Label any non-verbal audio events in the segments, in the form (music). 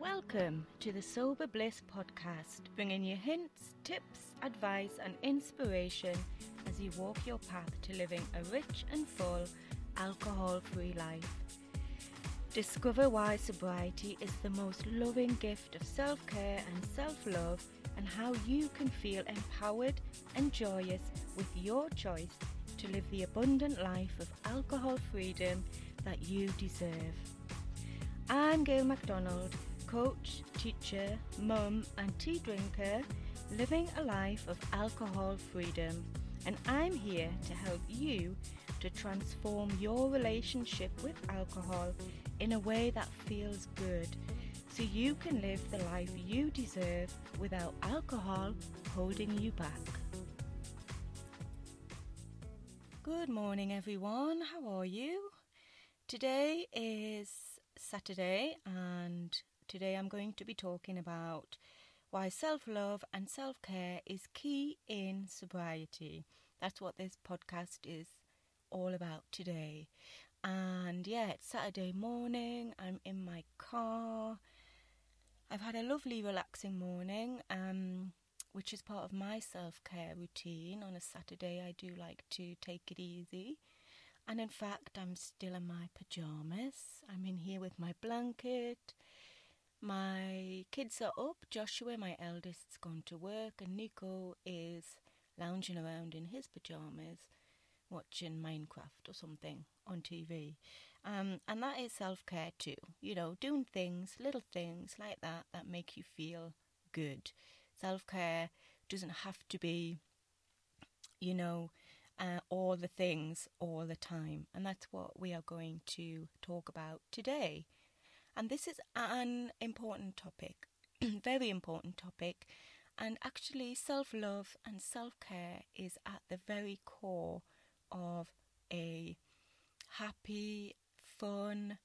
Welcome to the Sober Bliss podcast, bringing you hints, tips, advice, and inspiration as you walk your path to living a rich and full, alcohol free life. Discover why sobriety is the most loving gift of self care and self love, and how you can feel empowered and joyous with your choice to live the abundant life of alcohol freedom that you deserve. I'm Gail MacDonald coach, teacher, mum, and tea drinker living a life of alcohol freedom. And I'm here to help you to transform your relationship with alcohol in a way that feels good so you can live the life you deserve without alcohol holding you back. Good morning, everyone. How are you? Today is Saturday, and Today I'm going to be talking about why self love and self care is key in sobriety. That's what this podcast is all about today. And yeah, it's Saturday morning. I'm in my car. I've had a lovely, relaxing morning, um, which is part of my self care routine. On a Saturday, I do like to take it easy. And in fact, I'm still in my pajamas. I'm in here with my blanket my kids are up. Joshua, my eldest's gone to work, and Nico is lounging around in his pajamas watching Minecraft or something on TV. Um, and that is self care too. You know, doing things, little things like that, that make you feel good. Self care doesn't have to be, you know, uh, all the things all the time. And that's what we are going to talk about today. And this is an important topic, (clears throat) very important topic. And actually, self love and self care is at the very core of a happy, fun,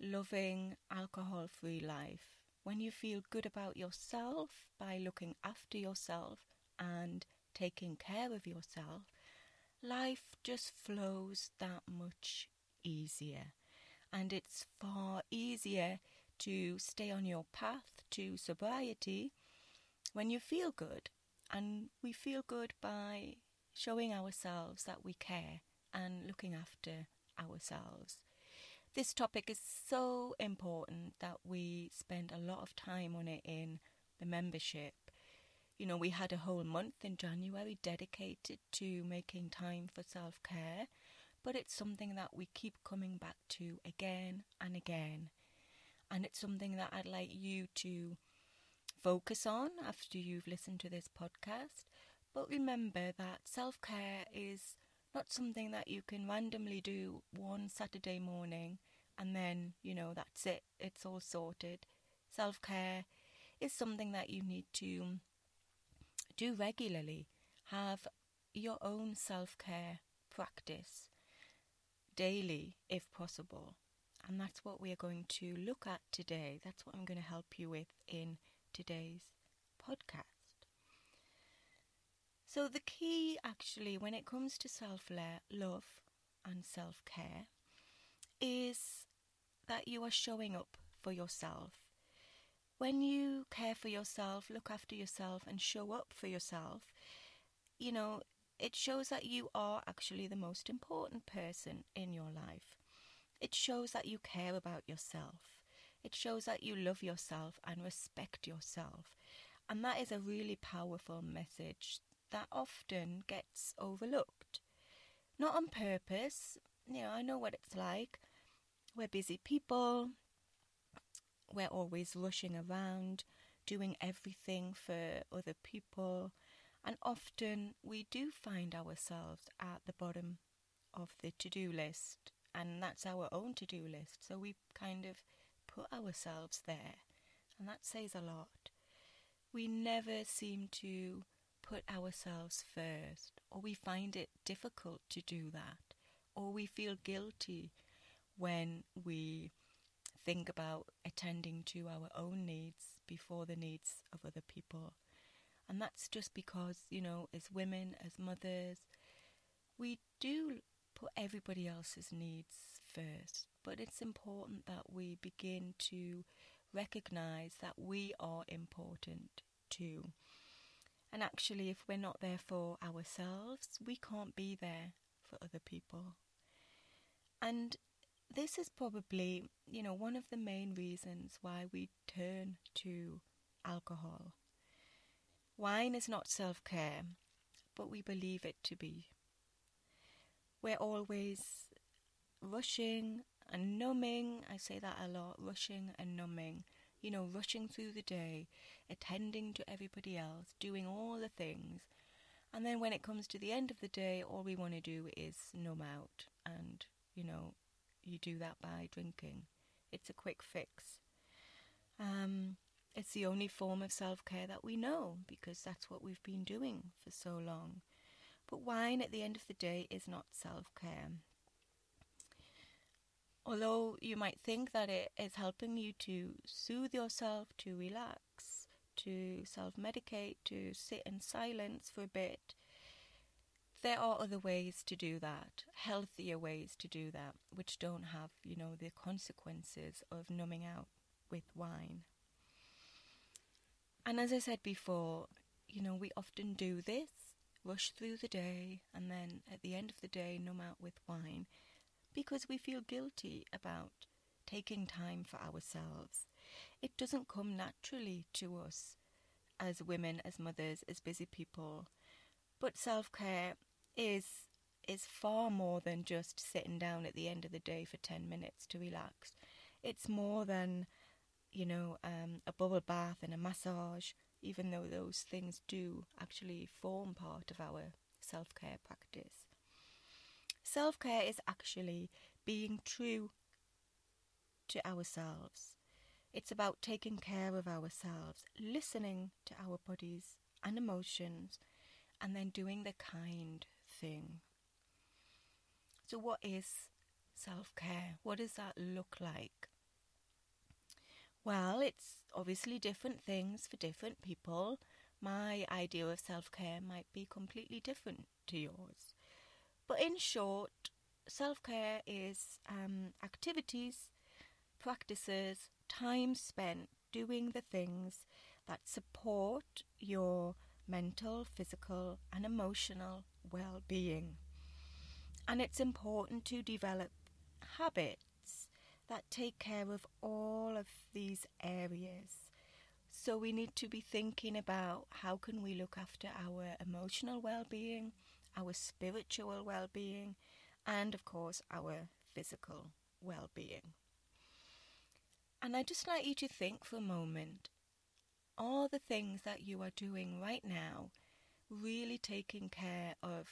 loving, alcohol free life. When you feel good about yourself by looking after yourself and taking care of yourself, life just flows that much easier and it's far easier to stay on your path to sobriety when you feel good. And we feel good by showing ourselves that we care and looking after ourselves. This topic is so important that we spend a lot of time on it in the membership. You know, we had a whole month in January dedicated to making time for self care but it's something that we keep coming back to again and again. And it's something that I'd like you to focus on after you've listened to this podcast. But remember that self care is not something that you can randomly do one Saturday morning and then, you know, that's it, it's all sorted. Self care is something that you need to do regularly. Have your own self care practice daily if possible. And that's what we are going to look at today. That's what I'm going to help you with in today's podcast. So, the key actually, when it comes to self love and self care, is that you are showing up for yourself. When you care for yourself, look after yourself, and show up for yourself, you know, it shows that you are actually the most important person in your life. It shows that you care about yourself. It shows that you love yourself and respect yourself. And that is a really powerful message that often gets overlooked. Not on purpose. You know, I know what it's like. We're busy people. We're always rushing around, doing everything for other people and often we do find ourselves at the bottom of the to do list, and that's our own to do list. So we kind of put ourselves there, and that says a lot. We never seem to put ourselves first, or we find it difficult to do that, or we feel guilty when we think about attending to our own needs before the needs of other people. And that's just because, you know, as women, as mothers, we do put everybody else's needs first. But it's important that we begin to recognize that we are important too. And actually, if we're not there for ourselves, we can't be there for other people. And this is probably, you know, one of the main reasons why we turn to alcohol. Wine is not self care, but we believe it to be. We're always rushing and numbing. I say that a lot rushing and numbing. You know, rushing through the day, attending to everybody else, doing all the things. And then when it comes to the end of the day, all we want to do is numb out. And, you know, you do that by drinking. It's a quick fix. Um, it's the only form of self care that we know because that's what we've been doing for so long. But wine at the end of the day is not self care. Although you might think that it is helping you to soothe yourself, to relax, to self medicate, to sit in silence for a bit, there are other ways to do that, healthier ways to do that, which don't have, you know, the consequences of numbing out with wine. And as I said before, you know, we often do this, rush through the day, and then at the end of the day, numb out with wine because we feel guilty about taking time for ourselves. It doesn't come naturally to us as women, as mothers, as busy people. But self care is is far more than just sitting down at the end of the day for 10 minutes to relax. It's more than, you know, um, a bubble bath and a massage, even though those things do actually form part of our self care practice. Self care is actually being true to ourselves. It's about taking care of ourselves, listening to our bodies and emotions, and then doing the kind thing. So, what is self care? What does that look like? Well, it's obviously different things for different people. My idea of self care might be completely different to yours. But in short, self care is um, activities, practices, time spent doing the things that support your mental, physical, and emotional well being. And it's important to develop habits that take care of all of these areas. So we need to be thinking about how can we look after our emotional well-being, our spiritual well-being, and of course our physical well-being. And I'd just like you to think for a moment are the things that you are doing right now really taking care of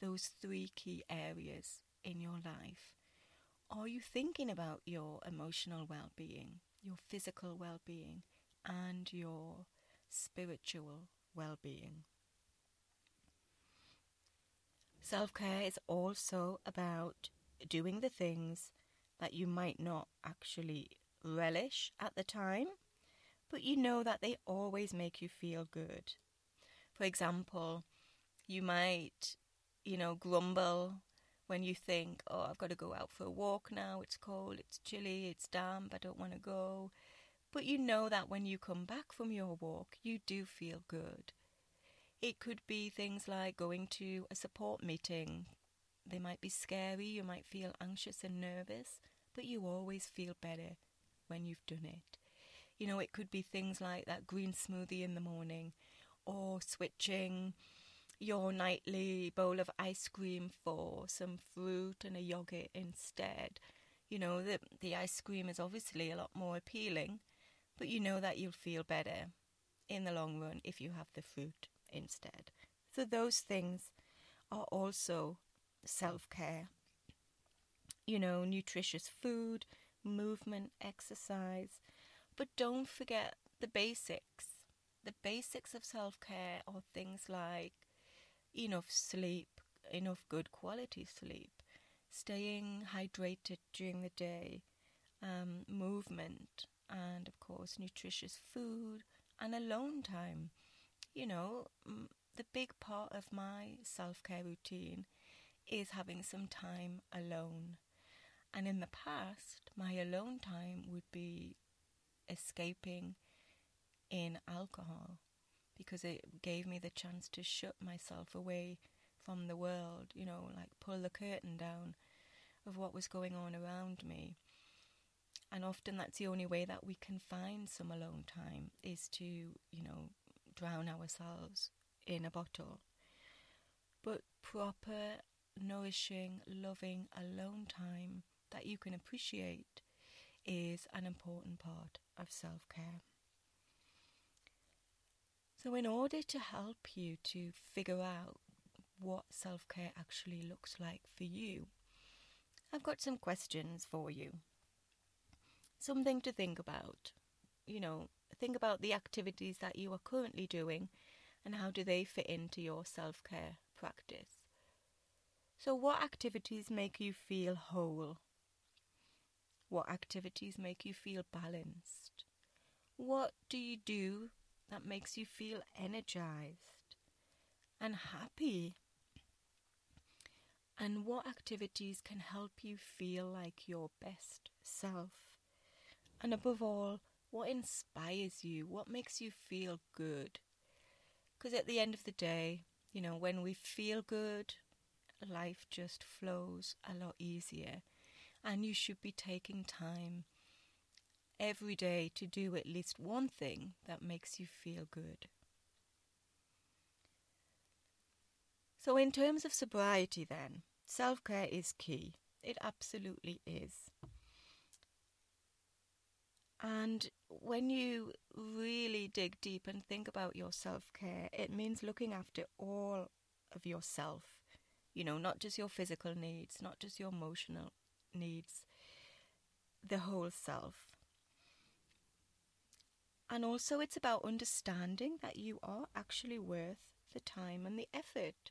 those three key areas in your life? Are you thinking about your emotional well being, your physical well being, and your spiritual well being? Self care is also about doing the things that you might not actually relish at the time, but you know that they always make you feel good. For example, you might, you know, grumble when you think, oh, I've got to go out for a walk now, it's cold, it's chilly, it's damp, I don't want to go. But you know that when you come back from your walk, you do feel good. It could be things like going to a support meeting. They might be scary, you might feel anxious and nervous, but you always feel better when you've done it. You know, it could be things like that green smoothie in the morning or switching your nightly bowl of ice cream for some fruit and a yogurt instead. You know, the, the ice cream is obviously a lot more appealing, but you know that you'll feel better in the long run if you have the fruit instead. So, those things are also self care. You know, nutritious food, movement, exercise, but don't forget the basics the basics of self care are things like enough sleep, enough good quality sleep, staying hydrated during the day, um, movement, and of course, nutritious food and alone time. You know, the big part of my self care routine is having some time alone. And in the past, my alone time would be escaping in alcohol because it gave me the chance to shut myself away from the world, you know, like pull the curtain down of what was going on around me. And often that's the only way that we can find some alone time is to, you know, drown ourselves in a bottle. But proper, nourishing, loving alone time that you can appreciate is an important part of self care. So, in order to help you to figure out what self care actually looks like for you, I've got some questions for you. Something to think about. You know, think about the activities that you are currently doing and how do they fit into your self care practice. So, what activities make you feel whole? What activities make you feel balanced? What do you do that makes you feel energized and happy? And what activities can help you feel like your best self? And above all, what inspires you? What makes you feel good? Because at the end of the day, you know, when we feel good, life just flows a lot easier and you should be taking time every day to do at least one thing that makes you feel good. So, in terms of sobriety, then, self care is key. It absolutely is. And when you really dig deep and think about your self care, it means looking after all of yourself. You know, not just your physical needs, not just your emotional needs the whole self. And also, it's about understanding that you are actually worth the time and the effort.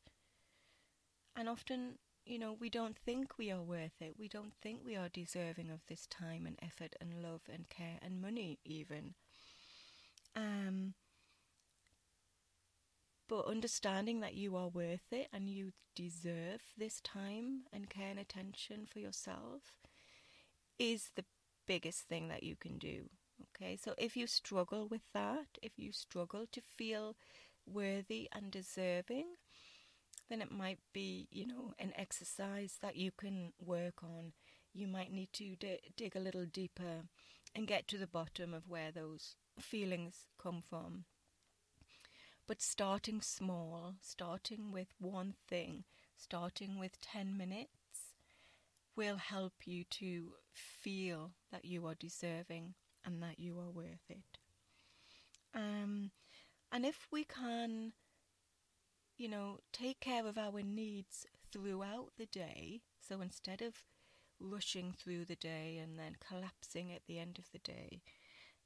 And often, you know, we don't think we are worth it. We don't think we are deserving of this time and effort and love and care and money, even. Um, but understanding that you are worth it and you deserve this time and care and attention for yourself is the biggest thing that you can do. Okay, so if you struggle with that, if you struggle to feel worthy and deserving, then it might be, you know, an exercise that you can work on. You might need to d- dig a little deeper and get to the bottom of where those feelings come from. But starting small, starting with one thing, starting with 10 minutes, will help you to feel that you are deserving and that you are worth it. Um, and if we can, you know, take care of our needs throughout the day, so instead of rushing through the day and then collapsing at the end of the day,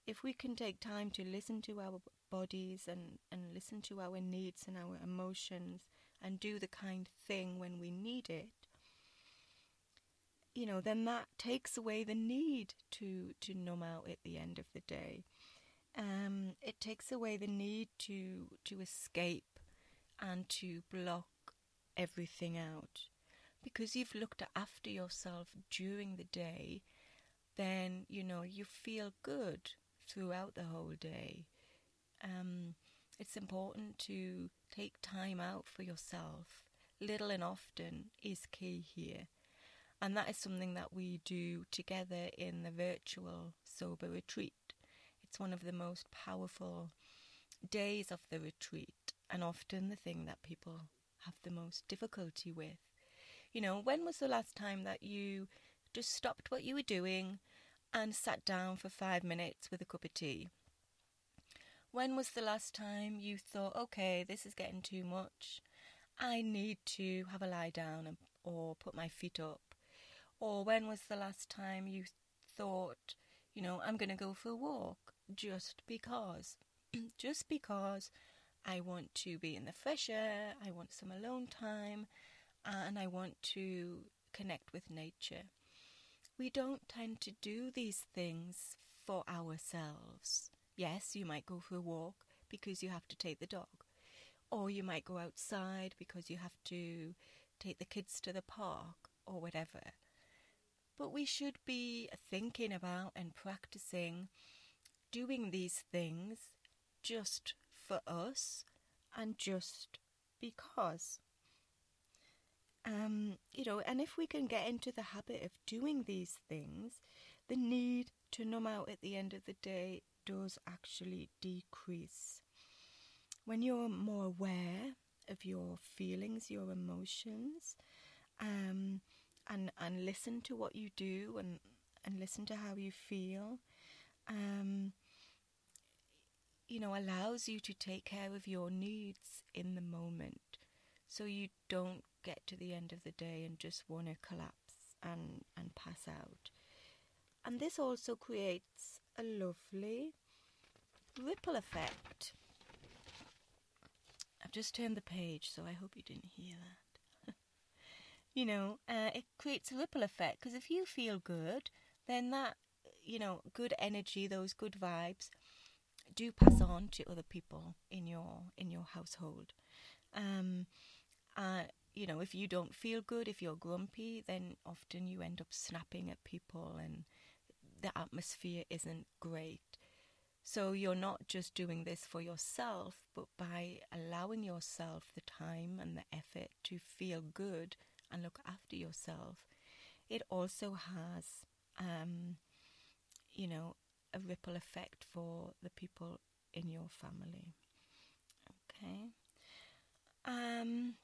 if we can take time to listen to our bodies and, and listen to our needs and our emotions and do the kind thing when we need it, you know, then that takes away the need to, to numb out at the end of the day. Um, it takes away the need to to escape and to block everything out. Because you've looked after yourself during the day, then you know you feel good throughout the whole day um, it's important to take time out for yourself. Little and often is key here. And that is something that we do together in the virtual sober retreat. It's one of the most powerful days of the retreat, and often the thing that people have the most difficulty with. You know, when was the last time that you just stopped what you were doing and sat down for five minutes with a cup of tea? When was the last time you thought, okay, this is getting too much? I need to have a lie down and, or put my feet up? Or when was the last time you thought, you know, I'm going to go for a walk just because? (clears throat) just because I want to be in the fresh air, I want some alone time, and I want to connect with nature. We don't tend to do these things for ourselves. Yes, you might go for a walk because you have to take the dog, or you might go outside because you have to take the kids to the park or whatever. But we should be thinking about and practicing doing these things just for us and just because. Um, you know, and if we can get into the habit of doing these things, the need to numb out at the end of the day does actually decrease. When you're more aware of your feelings, your emotions, um, and and listen to what you do and and listen to how you feel, um, you know, allows you to take care of your needs in the moment, so you don't get to the end of the day and just want to collapse and and pass out. And this also creates a lovely ripple effect. I've just turned the page, so I hope you didn't hear that. You know, uh, it creates a ripple effect because if you feel good, then that, you know, good energy, those good vibes, do pass on to other people in your in your household. Um, uh, you know, if you don't feel good, if you're grumpy, then often you end up snapping at people and the atmosphere isn't great. So you're not just doing this for yourself, but by allowing yourself the time and the effort to feel good and look after yourself, it also has, um, you know, a ripple effect for the people in your family. Okay. Um,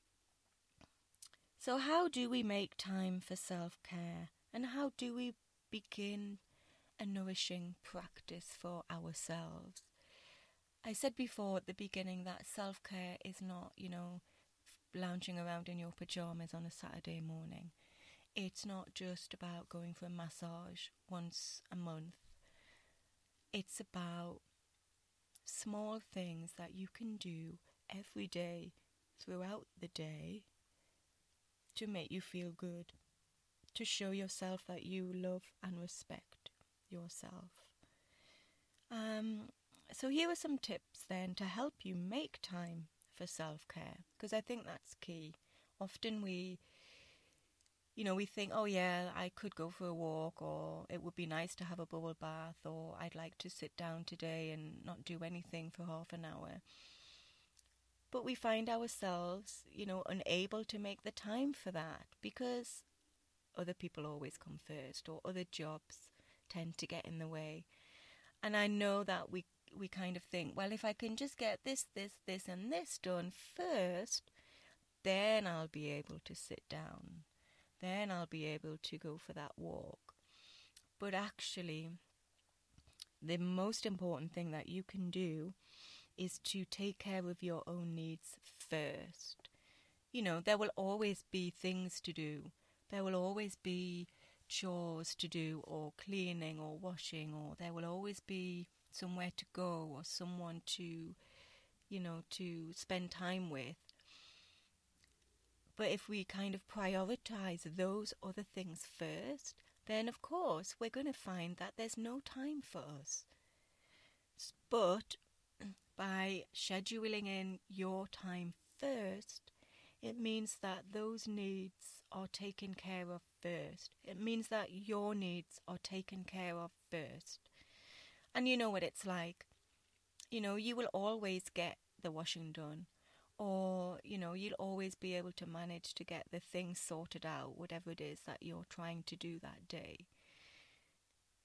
so, how do we make time for self care and how do we begin a nourishing practice for ourselves? I said before at the beginning that self care is not, you know, lounging around in your pajamas on a Saturday morning. It's not just about going for a massage once a month. It's about small things that you can do every day throughout the day to make you feel good, to show yourself that you love and respect yourself. Um, so, here are some tips then to help you make time for self care, because I think that's key. Often we you know, we think, oh yeah, I could go for a walk, or it would be nice to have a bubble bath, or I'd like to sit down today and not do anything for half an hour. But we find ourselves, you know, unable to make the time for that because other people always come first or other jobs tend to get in the way. And I know that we we kind of think, well, if I can just get this, this, this, and this done first, then I'll be able to sit down. Then I'll be able to go for that walk. But actually, the most important thing that you can do is to take care of your own needs first. You know, there will always be things to do. There will always be chores to do, or cleaning, or washing, or there will always be somewhere to go, or someone to, you know, to spend time with. But if we kind of prioritize those other things first, then of course we're going to find that there's no time for us. But (clears throat) by scheduling in your time first, it means that those needs are taken care of first. It means that your needs are taken care of first. And you know what it's like. You know, you will always get the washing done, or, you know, you'll always be able to manage to get the things sorted out, whatever it is that you're trying to do that day.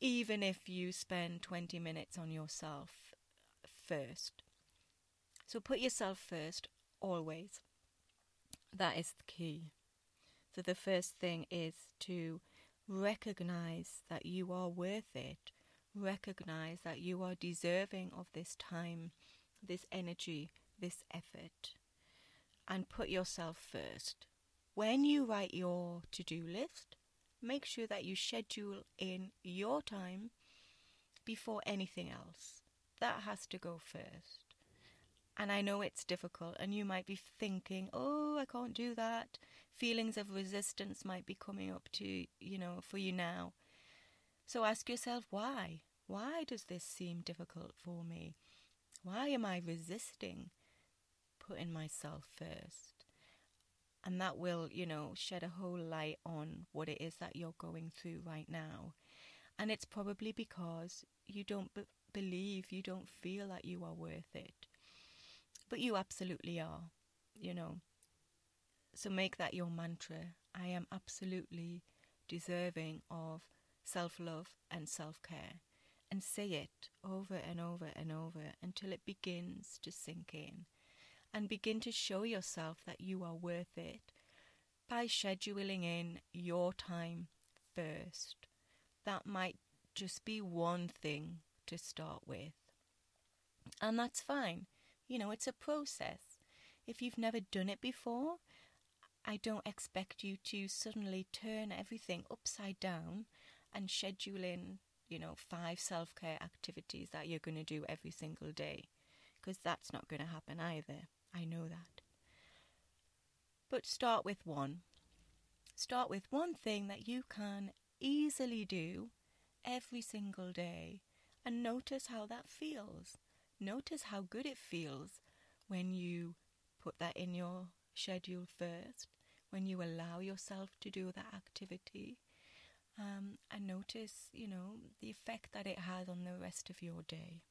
Even if you spend 20 minutes on yourself first. So put yourself first, always. That is the key. So the first thing is to recognize that you are worth it. Recognize that you are deserving of this time, this energy, this effort. And put yourself first. When you write your to do list, make sure that you schedule in your time before anything else. That has to go first. And I know it's difficult, and you might be thinking, oh, I can't do that. Feelings of resistance might be coming up to, you know, for you now. So ask yourself, why? Why does this seem difficult for me? Why am I resisting putting myself first? And that will, you know, shed a whole light on what it is that you're going through right now. And it's probably because you don't believe, you don't feel that you are worth it. But you absolutely are, you know. So make that your mantra. I am absolutely deserving of self love and self care. And say it over and over and over until it begins to sink in. And begin to show yourself that you are worth it by scheduling in your time first. That might just be one thing to start with. And that's fine. You know, it's a process. If you've never done it before, I don't expect you to suddenly turn everything upside down and schedule in, you know, five self care activities that you're going to do every single day. Because that's not going to happen either. I know that. But start with one. Start with one thing that you can easily do every single day and notice how that feels. Notice how good it feels when you put that in your schedule first, when you allow yourself to do that activity, um, and notice, you know, the effect that it has on the rest of your day.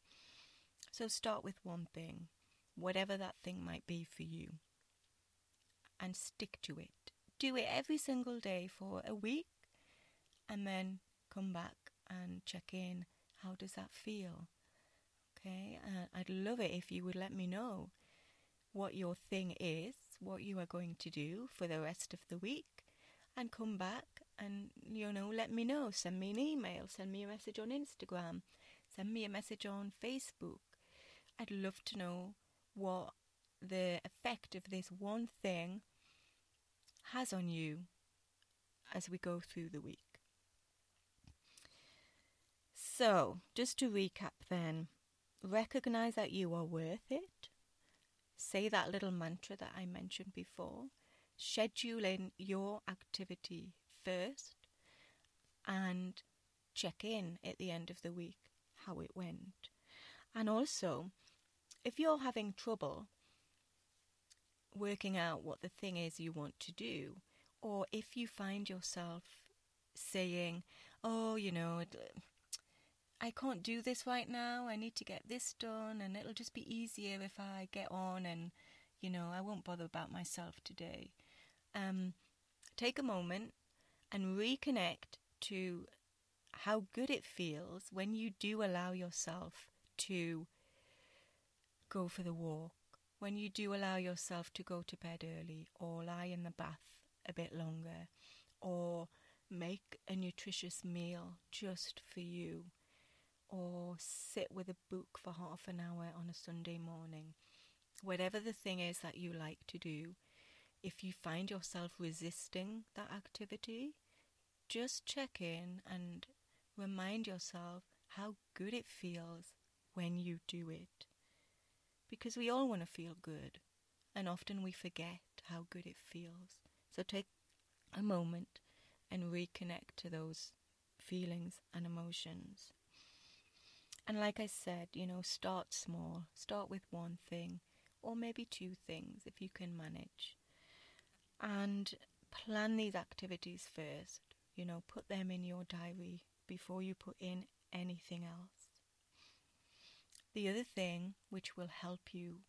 So start with one thing, whatever that thing might be for you, and stick to it. Do it every single day for a week, and then come back and check in. How does that feel? Okay, uh, I'd love it if you would let me know what your thing is, what you are going to do for the rest of the week, and come back and, you know, let me know. Send me an email, send me a message on Instagram, send me a message on Facebook. I'd love to know what the effect of this one thing has on you as we go through the week. So, just to recap then, recognize that you are worth it. Say that little mantra that I mentioned before. Schedule in your activity first and check in at the end of the week how it went. And also, if you're having trouble working out what the thing is you want to do, or if you find yourself saying, Oh, you know, I can't do this right now. I need to get this done, and it'll just be easier if I get on and, you know, I won't bother about myself today. Um, take a moment and reconnect to how good it feels when you do allow yourself to go for the walk, when you do allow yourself to go to bed early or lie in the bath a bit longer or make a nutritious meal just for you or sit with a book for half an hour on a Sunday morning. Whatever the thing is that you like to do, if you find yourself resisting that activity, just check in and remind yourself how good it feels when you do it. Because we all want to feel good, and often we forget how good it feels. So take a moment and reconnect to those feelings and emotions. And like I said, you know, start small. Start with one thing or maybe two things if you can manage. And plan these activities first. You know, put them in your diary before you put in anything else. The other thing which will help you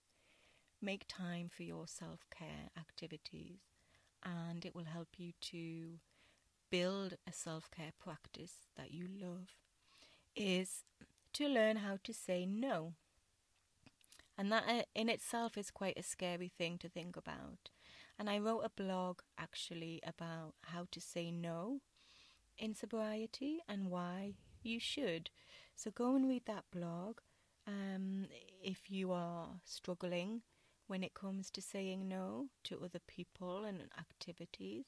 make time for your self care activities and it will help you to build a self care practice that you love is to learn how to say no. And that uh, in itself is quite a scary thing to think about. And I wrote a blog actually about how to say no in sobriety and why you should. So go and read that blog um, if you are struggling when it comes to saying no to other people and activities.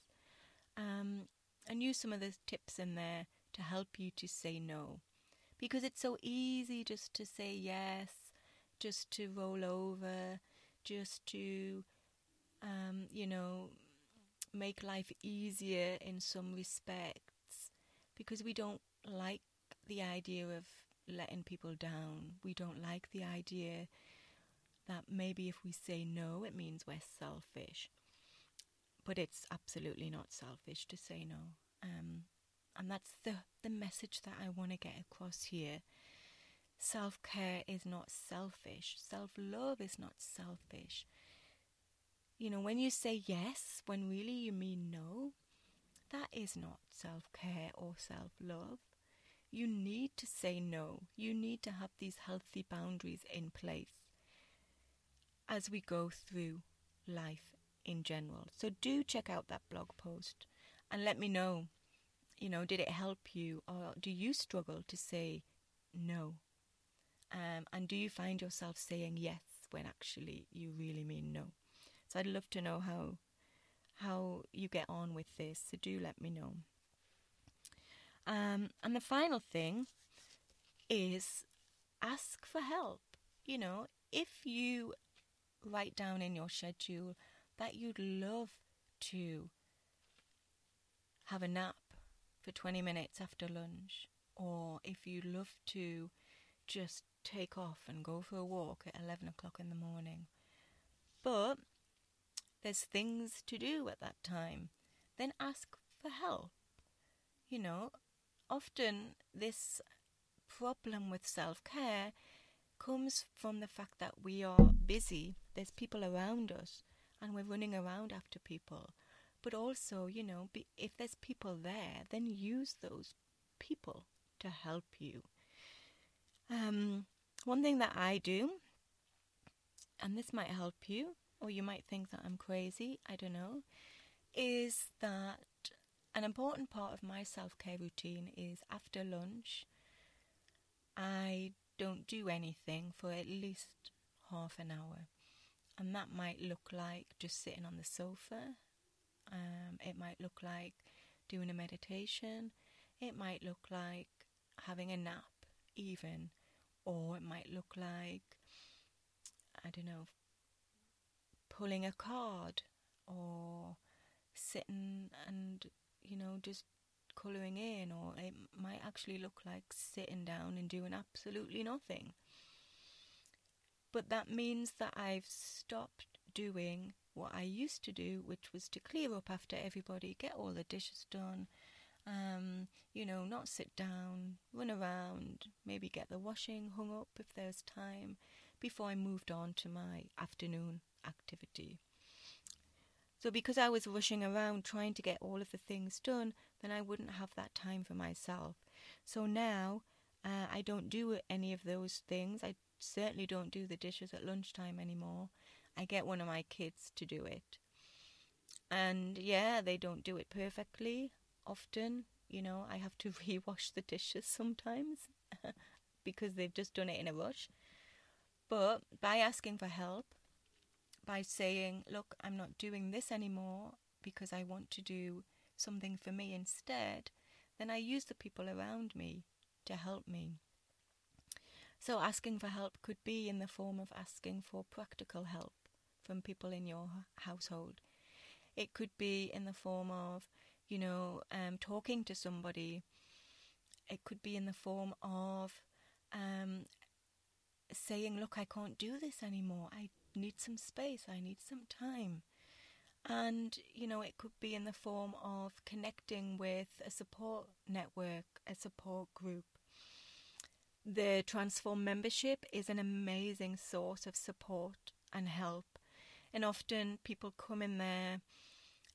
Um, and use some of the tips in there to help you to say no because it's so easy just to say yes, just to roll over, just to, um, you know, make life easier in some respects because we don't like the idea of letting people down. We don't like the idea that maybe if we say no, it means we're selfish. But it's absolutely not selfish to say no. Um, and that's the, the message that I want to get across here. self care is not selfish, self love is not selfish. You know, when you say yes when really you mean no, that is not self care or self love. You need to say no. You need to have these healthy boundaries in place as we go through life in general. So do check out that blog post and let me know, you know, did it help you or do you struggle to say no? Um, and do you find yourself saying yes when actually you really mean no? So I'd love to know how how you get on with this. So do let me know. Um, and the final thing is ask for help. You know, if you write down in your schedule that you'd love to have a nap for 20 minutes after lunch, or if you'd love to just take off and go for a walk at 11 o'clock in the morning. But there's things to do at that time, then ask for help. You know, often this problem with self care comes from the fact that we are busy, there's people around us, and we're running around after people. But also, you know, be, if there's people there, then use those people to help you. Um, one thing that I do, and this might help you, or you might think that I'm crazy, I don't know, is that an important part of my self care routine is after lunch, I don't do anything for at least half an hour. And that might look like just sitting on the sofa. Um, it might look like doing a meditation. It might look like having a nap, even. Or it might look like, I don't know, pulling a card or sitting and, you know, just colouring in, or it might actually look like sitting down and doing absolutely nothing. But that means that I've stopped doing what I used to do, which was to clear up after everybody, get all the dishes done, um, you know, not sit down, run around, maybe get the washing hung up if there's time, before I moved on to my afternoon activity. So, because I was rushing around trying to get all of the things done, then I wouldn't have that time for myself. So now uh, I don't do any of those things. I certainly don't do the dishes at lunchtime anymore. I get one of my kids to do it. And yeah, they don't do it perfectly often. You know, I have to (laughs) rewash the dishes sometimes (laughs) because they've just done it in a rush. But by asking for help, by saying, look, I'm not doing this anymore because I want to do something for me instead, then I use the people around me to help me. So, asking for help could be in the form of asking for practical help from people in your household. It could be in the form of, you know, um, talking to somebody. It could be in the form of um, saying, Look, I can't do this anymore. I need some space, I need some time. And, you know, it could be in the form of connecting with a support network, a support group. The Transform membership is an amazing source of support and help. And often people come in there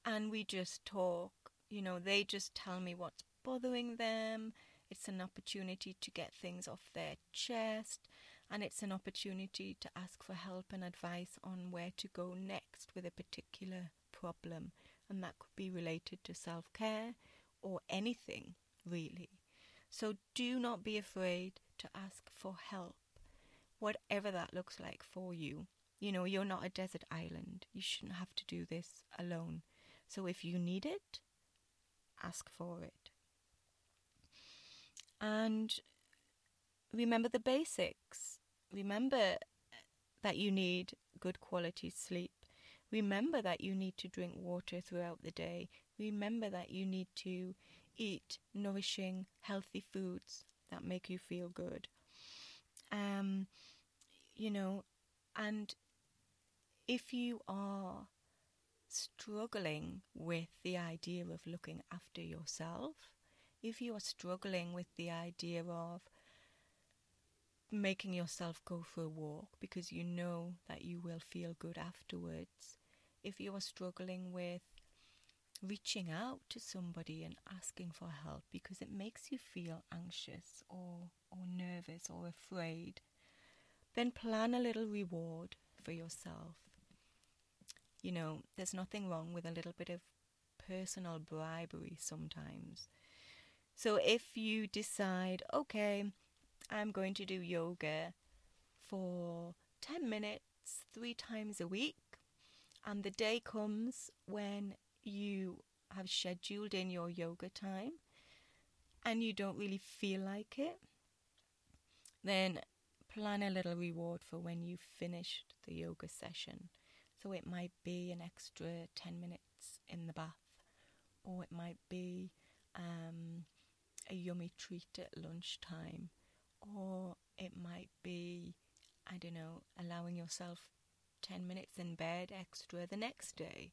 and we just talk. You know, they just tell me what's bothering them. It's an opportunity to get things off their chest and it's an opportunity to ask for help and advice on where to go next with a particular problem, and that could be related to self care or anything really. So do not be afraid to ask for help, whatever that looks like for you. You know, you're not a desert island. You shouldn't have to do this alone. So if you need it, ask for it. And remember the basics. Remember that you need good quality sleep. Remember that you need to drink water throughout the day. Remember that you need to eat nourishing, healthy foods that make you feel good. Um, you know, and if you are struggling with the idea of looking after yourself, if you are struggling with the idea of making yourself go for a walk because you know that you will feel good afterwards. If you are struggling with reaching out to somebody and asking for help because it makes you feel anxious or, or nervous or afraid, then plan a little reward for yourself. You know, there's nothing wrong with a little bit of personal bribery sometimes. So if you decide, okay, I'm going to do yoga for 10 minutes three times a week, and the day comes when you have scheduled in your yoga time and you don't really feel like it, then plan a little reward for when you've finished the yoga session. So it might be an extra 10 minutes in the bath, or it might be um, a yummy treat at lunchtime, or it might be, I don't know, allowing yourself 10 minutes in bed extra the next day.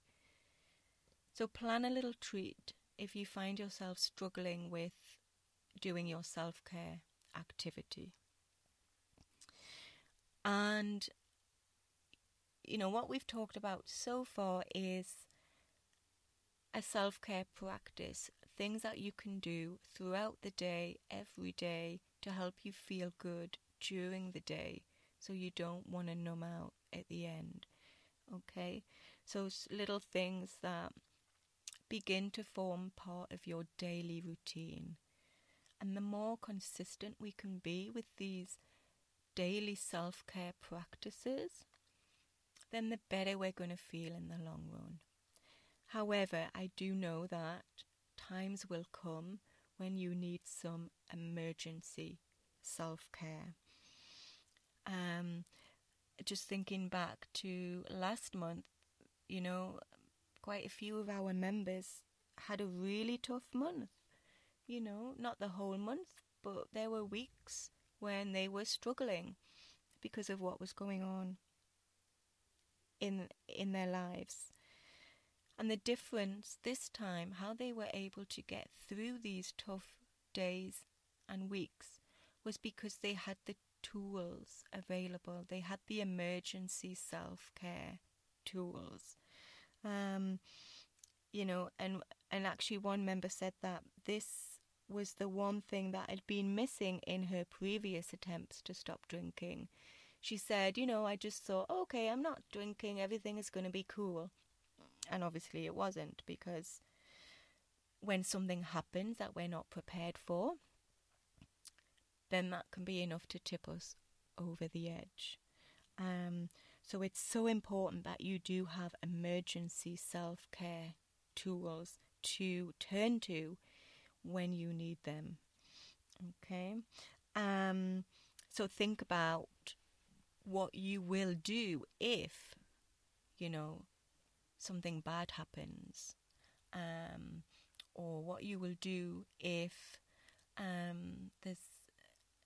So plan a little treat if you find yourself struggling with doing your self care activity. And, you know, what we've talked about so far is a self care practice, things that you can do throughout the day, every day, to help you feel good during the day so you don't want to numb out at the end. Okay? So, little things that begin to form part of your daily routine. And the more consistent we can be with these daily self care practices, then the better we're going to feel in the long run. However, I do know that times will come when you need some emergency self care. Um, just thinking back to last month, you know, quite a few of our members had a really tough month. You know, not the whole month, but there were weeks when they were struggling because of what was going on in in their lives. And the difference this time, how they were able to get through these tough days and weeks, was because they had the tools available. They had the emergency self care tools. Um, you know, and and actually one member said that this was the one thing that had been missing in her previous attempts to stop drinking. She said, you know, I just thought, okay, I'm not drinking, everything is going to be cool. And obviously it wasn't because when something happens that we're not prepared for, then that can be enough to tip us over the edge. Um, so it's so important that you do have emergency self care tools to turn to when you need them. Okay? Um, so think about what you will do if, you know, something bad happens. Um, or what you will do if um, there's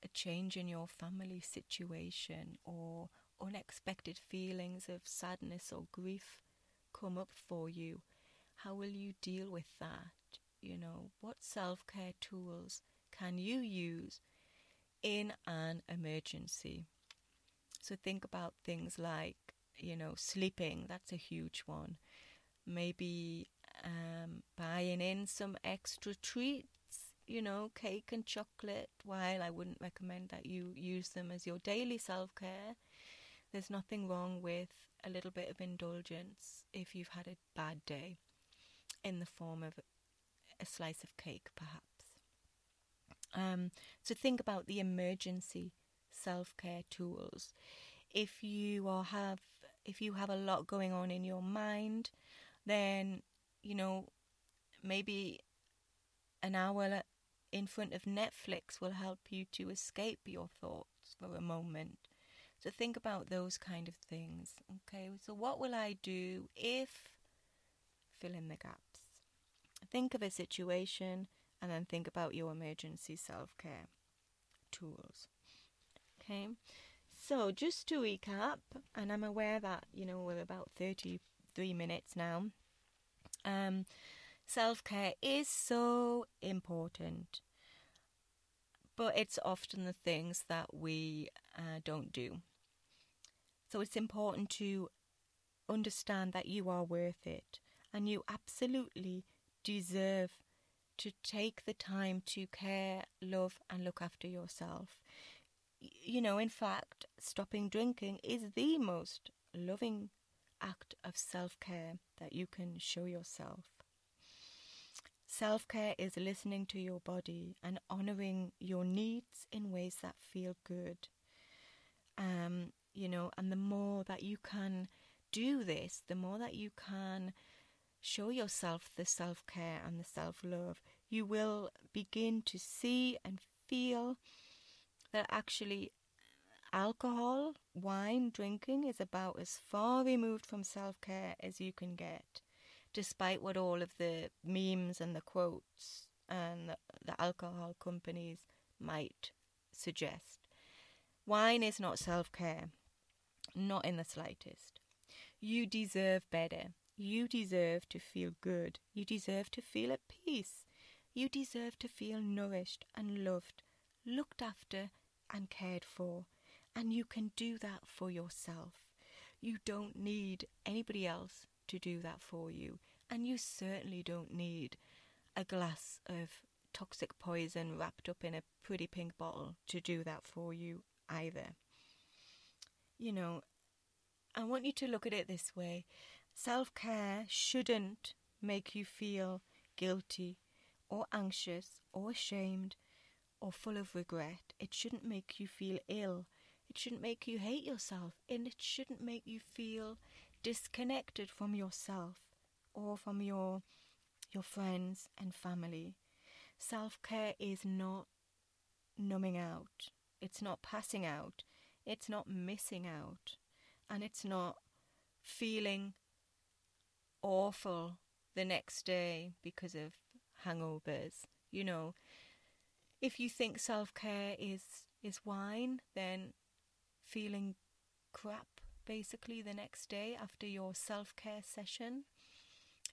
a change in your family situation or unexpected feelings of sadness or grief come up for you, how will you deal with that? You know, what self care tools can you use in an emergency? So think about things like, you know, sleeping, that's a huge one. Maybe um, buying in some extra treats, you know, cake and chocolate, while I wouldn't recommend that you use them as your daily self care there's nothing wrong with a little bit of indulgence if you've had a bad day in the form of a slice of cake, perhaps. Um, so think about the emergency self-care tools. If you are have if you have a lot going on in your mind, then you know maybe an hour in front of Netflix will help you to escape your thoughts for a moment. So think about those kind of things. Okay, so what will I do if fill in the gaps? Think of a situation and then think about your emergency self care tools. Okay, so just to recap, and I'm aware that you know we're about 33 minutes now. Um, self care is so important but it's often the things that we uh, don't do. So it's important to understand that you are worth it and you absolutely deserve to take the time to care, love, and look after yourself. You know, in fact, stopping drinking is the most loving act of self care that you can show yourself. Self care is listening to your body and honoring your needs in ways that feel good. Um, you know, and the more that you can do this, the more that you can show yourself the self care and the self love, you will begin to see and feel that actually alcohol, wine, drinking is about as far removed from self care as you can get, despite what all of the memes and the quotes and the, the alcohol companies might suggest. Wine is not self care, not in the slightest. You deserve better. You deserve to feel good. You deserve to feel at peace. You deserve to feel nourished and loved, looked after and cared for. And you can do that for yourself. You don't need anybody else to do that for you. And you certainly don't need a glass of toxic poison wrapped up in a pretty pink bottle to do that for you either. You know, I want you to look at it this way self care shouldn't make you feel guilty or anxious or ashamed or full of regret. It shouldn't make you feel ill. It shouldn't make you hate yourself. And it shouldn't make you feel disconnected from yourself or from your your friends and family. Self care is not numbing out. It's not passing out. It's not missing out and it's not feeling awful the next day because of hangovers. You know, if you think self care is is wine, then feeling crap basically the next day after your self care session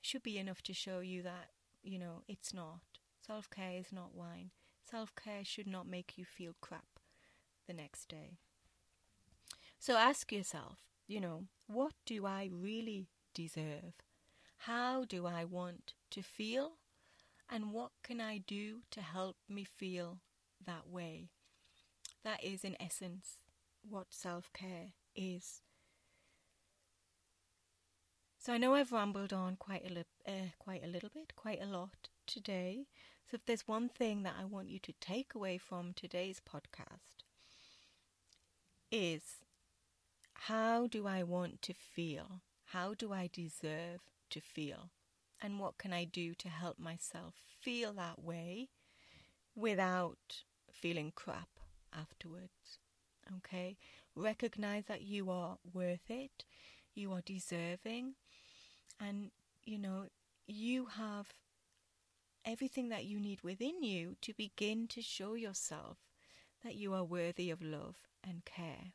should be enough to show you that, you know, it's not. Self care is not wine. Self care should not make you feel crap the next day. So ask yourself you know, what do I really deserve? How do I want to feel? And what can I do to help me feel that way? That is, in essence, what self care is. So I know I've rambled on quite a li- uh, quite a little bit, quite a lot today. So if there's one thing that I want you to take away from today's podcast is how do I want to feel? How do I deserve to feel? And what can I do to help myself feel that way without feeling crap afterwards? Okay? Recognize that you are worth it, you are deserving, and you know, you have everything that you need within you to begin to show yourself that you are worthy of love and care.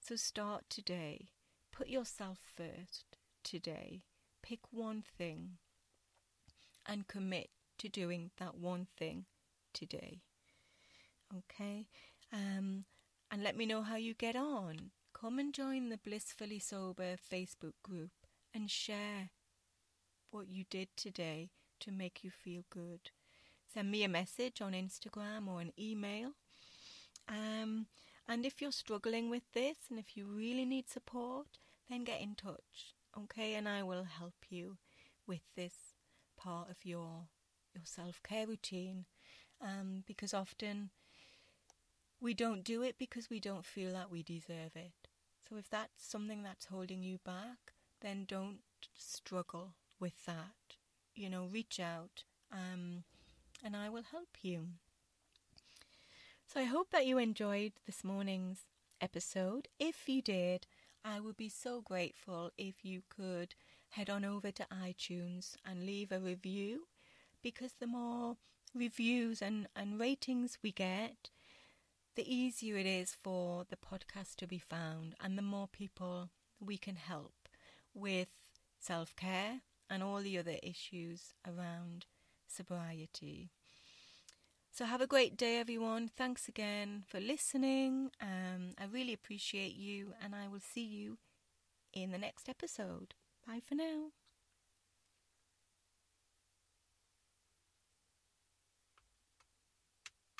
So start today. Put yourself first today. Pick one thing and commit to doing that one thing today. Okay? Um, and let me know how you get on. Come and join the Blissfully Sober Facebook group and share what you did today to make you feel good. Send me a message on Instagram or an email. Um, and if you're struggling with this and if you really need support, then get in touch, okay? And I will help you with this part of your your self-care routine um, because often we don't do it because we don't feel that we deserve it. So if that's something that's holding you back, then don't struggle with that. You know, reach out um, and I will help you. So I hope that you enjoyed this morning's episode. If you did, I would be so grateful if you could head on over to iTunes and leave a review because the more reviews and, and ratings we get, the easier it is for the podcast to be found and the more people we can help with self care and all the other issues around sobriety. So have a great day, everyone. Thanks again for listening. Um, I really appreciate you, and I will see you in the next episode. Bye for now.